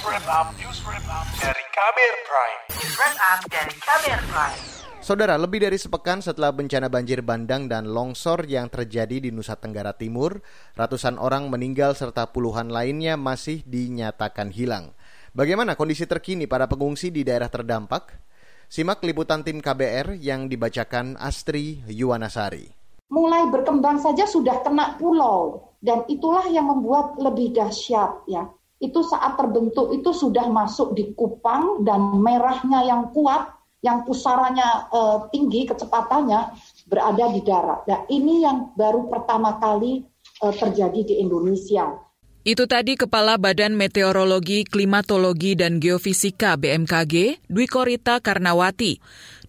wrap up, dari Kamer Prime. News dari Kamer Prime. Saudara, lebih dari sepekan setelah bencana banjir bandang dan longsor yang terjadi di Nusa Tenggara Timur, ratusan orang meninggal serta puluhan lainnya masih dinyatakan hilang. Bagaimana kondisi terkini para pengungsi di daerah terdampak? Simak liputan tim KBR yang dibacakan Astri Yuwanasari. Mulai berkembang saja sudah kena pulau dan itulah yang membuat lebih dahsyat ya itu saat terbentuk itu sudah masuk di Kupang dan merahnya yang kuat, yang pusarannya uh, tinggi kecepatannya berada di darat. Nah, ini yang baru pertama kali uh, terjadi di Indonesia. Itu tadi Kepala Badan Meteorologi, Klimatologi, dan Geofisika BMKG, Dwi Korita Karnawati.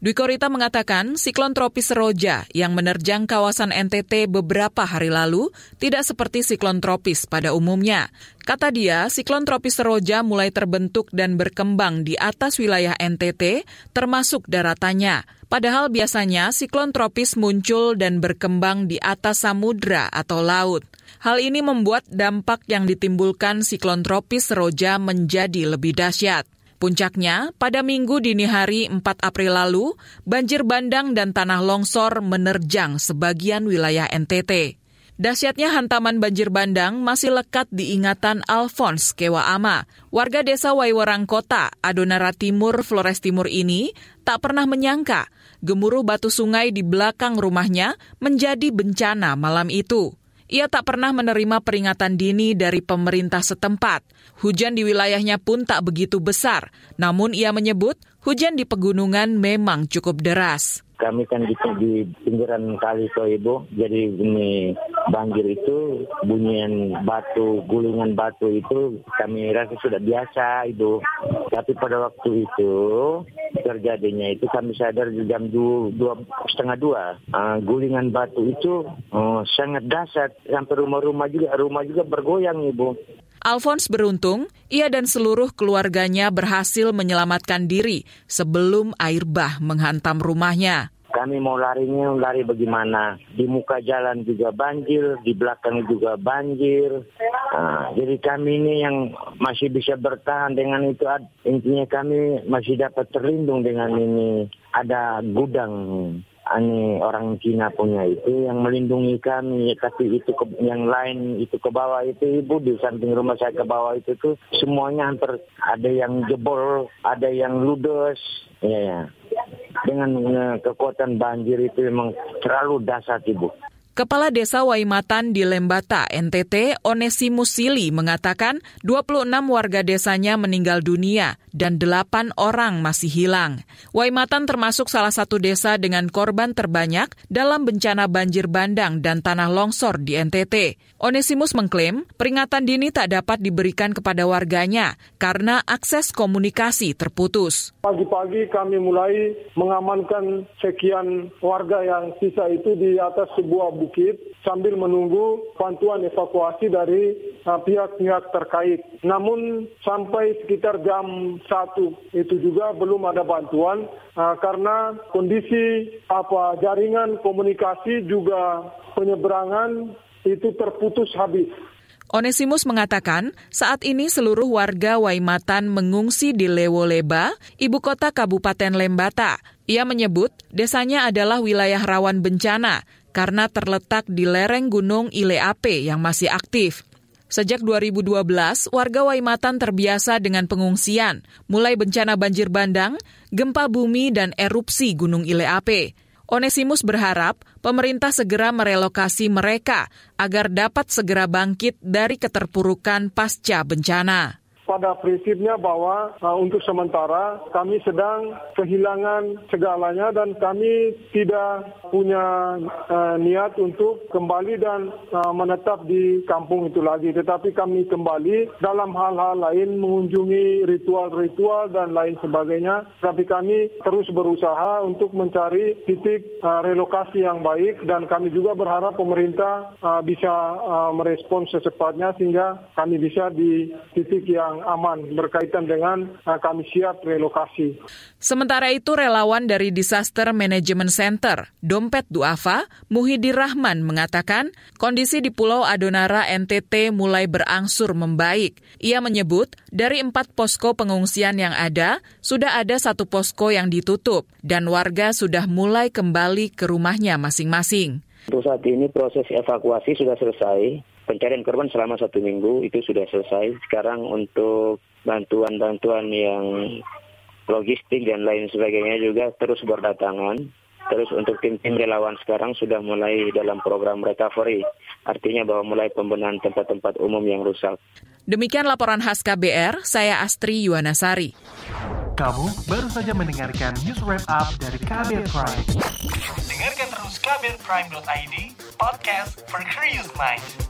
Dwi Korita mengatakan siklon tropis Roja yang menerjang kawasan NTT beberapa hari lalu tidak seperti siklon tropis pada umumnya. Kata dia, siklon tropis Roja mulai terbentuk dan berkembang di atas wilayah NTT, termasuk daratannya. Padahal biasanya siklon tropis muncul dan berkembang di atas samudra atau laut. Hal ini membuat dampak yang ditimbulkan siklon tropis Roja menjadi lebih dahsyat. Puncaknya, pada minggu dini hari 4 April lalu, banjir bandang dan tanah longsor menerjang sebagian wilayah NTT. Dasyatnya hantaman banjir bandang masih lekat di ingatan Alphonse Kewaama. Warga desa Waiwarang Kota, Adonara Timur, Flores Timur ini tak pernah menyangka gemuruh batu sungai di belakang rumahnya menjadi bencana malam itu. Ia tak pernah menerima peringatan dini dari pemerintah setempat. Hujan di wilayahnya pun tak begitu besar, namun ia menyebut hujan di pegunungan memang cukup deras kami kan di, di pinggiran kali Ibu, jadi ini banjir itu bunyian batu, gulungan batu itu kami rasa sudah biasa Ibu. Tapi pada waktu itu terjadinya itu kami sadar di jam dua, dua setengah dua. Uh, gulingan batu itu uh, sangat dasar sampai rumah-rumah juga rumah juga bergoyang Ibu. Alphonse beruntung, ia dan seluruh keluarganya berhasil menyelamatkan diri sebelum air bah menghantam rumahnya. Kami mau larinya lari bagaimana? Di muka jalan juga banjir, di belakang juga banjir. Nah, jadi kami ini yang masih bisa bertahan dengan itu intinya kami masih dapat terlindung dengan ini. Ada gudang ini orang Cina punya itu yang melindungi kami tapi itu ke, yang lain itu ke bawah itu ibu di samping rumah saya ke bawah itu tuh semuanya hampir ada yang jebol ada yang ludes ya, ya. Dengan uh, kekuatan banjir itu memang terlalu dahsyat ibu Kepala Desa Waimatan di Lembata, NTT, Onesimus Sili mengatakan 26 warga desanya meninggal dunia dan 8 orang masih hilang. Waimatan termasuk salah satu desa dengan korban terbanyak dalam bencana banjir bandang dan tanah longsor di NTT. Onesimus mengklaim peringatan dini tak dapat diberikan kepada warganya karena akses komunikasi terputus. Pagi-pagi kami mulai mengamankan sekian warga yang sisa itu di atas sebuah bukit sambil menunggu bantuan evakuasi dari uh, pihak-pihak terkait. Namun sampai sekitar jam satu itu juga belum ada bantuan uh, karena kondisi apa jaringan komunikasi juga penyeberangan itu terputus habis. Onesimus mengatakan saat ini seluruh warga Waimatan mengungsi di Lewoleba, ibu kota Kabupaten Lembata. Ia menyebut desanya adalah wilayah rawan bencana karena terletak di lereng gunung Ileape yang masih aktif. Sejak 2012, warga Waimatan terbiasa dengan pengungsian, mulai bencana banjir bandang, gempa bumi, dan erupsi Gunung Ileape. Onesimus berharap pemerintah segera merelokasi mereka agar dapat segera bangkit dari keterpurukan pasca bencana pada prinsipnya bahwa uh, untuk sementara kami sedang kehilangan segalanya dan kami tidak punya uh, niat untuk kembali dan uh, menetap di kampung itu lagi. Tetapi kami kembali dalam hal-hal lain mengunjungi ritual-ritual dan lain sebagainya. Tapi kami terus berusaha untuk mencari titik uh, relokasi yang baik dan kami juga berharap pemerintah uh, bisa uh, merespons secepatnya sehingga kami bisa di titik yang aman berkaitan dengan uh, kami siap relokasi. Sementara itu relawan dari Disaster Management Center, Dompet Duafa, Muhidir Rahman mengatakan kondisi di Pulau Adonara NTT mulai berangsur membaik. Ia menyebut dari empat posko pengungsian yang ada, sudah ada satu posko yang ditutup dan warga sudah mulai kembali ke rumahnya masing-masing. Untuk saat ini proses evakuasi sudah selesai. Pencarian korban selama satu minggu itu sudah selesai. Sekarang untuk bantuan-bantuan yang logistik dan lain sebagainya juga terus berdatangan. Terus untuk tim-tim relawan sekarang sudah mulai dalam program recovery. Artinya bahwa mulai pembenahan tempat-tempat umum yang rusak. Demikian laporan khas KBR, saya Astri Yuwanasari. Kamu baru saja mendengarkan news wrap up dari KBR Prime. kabirprime.id, podcast for curious minds.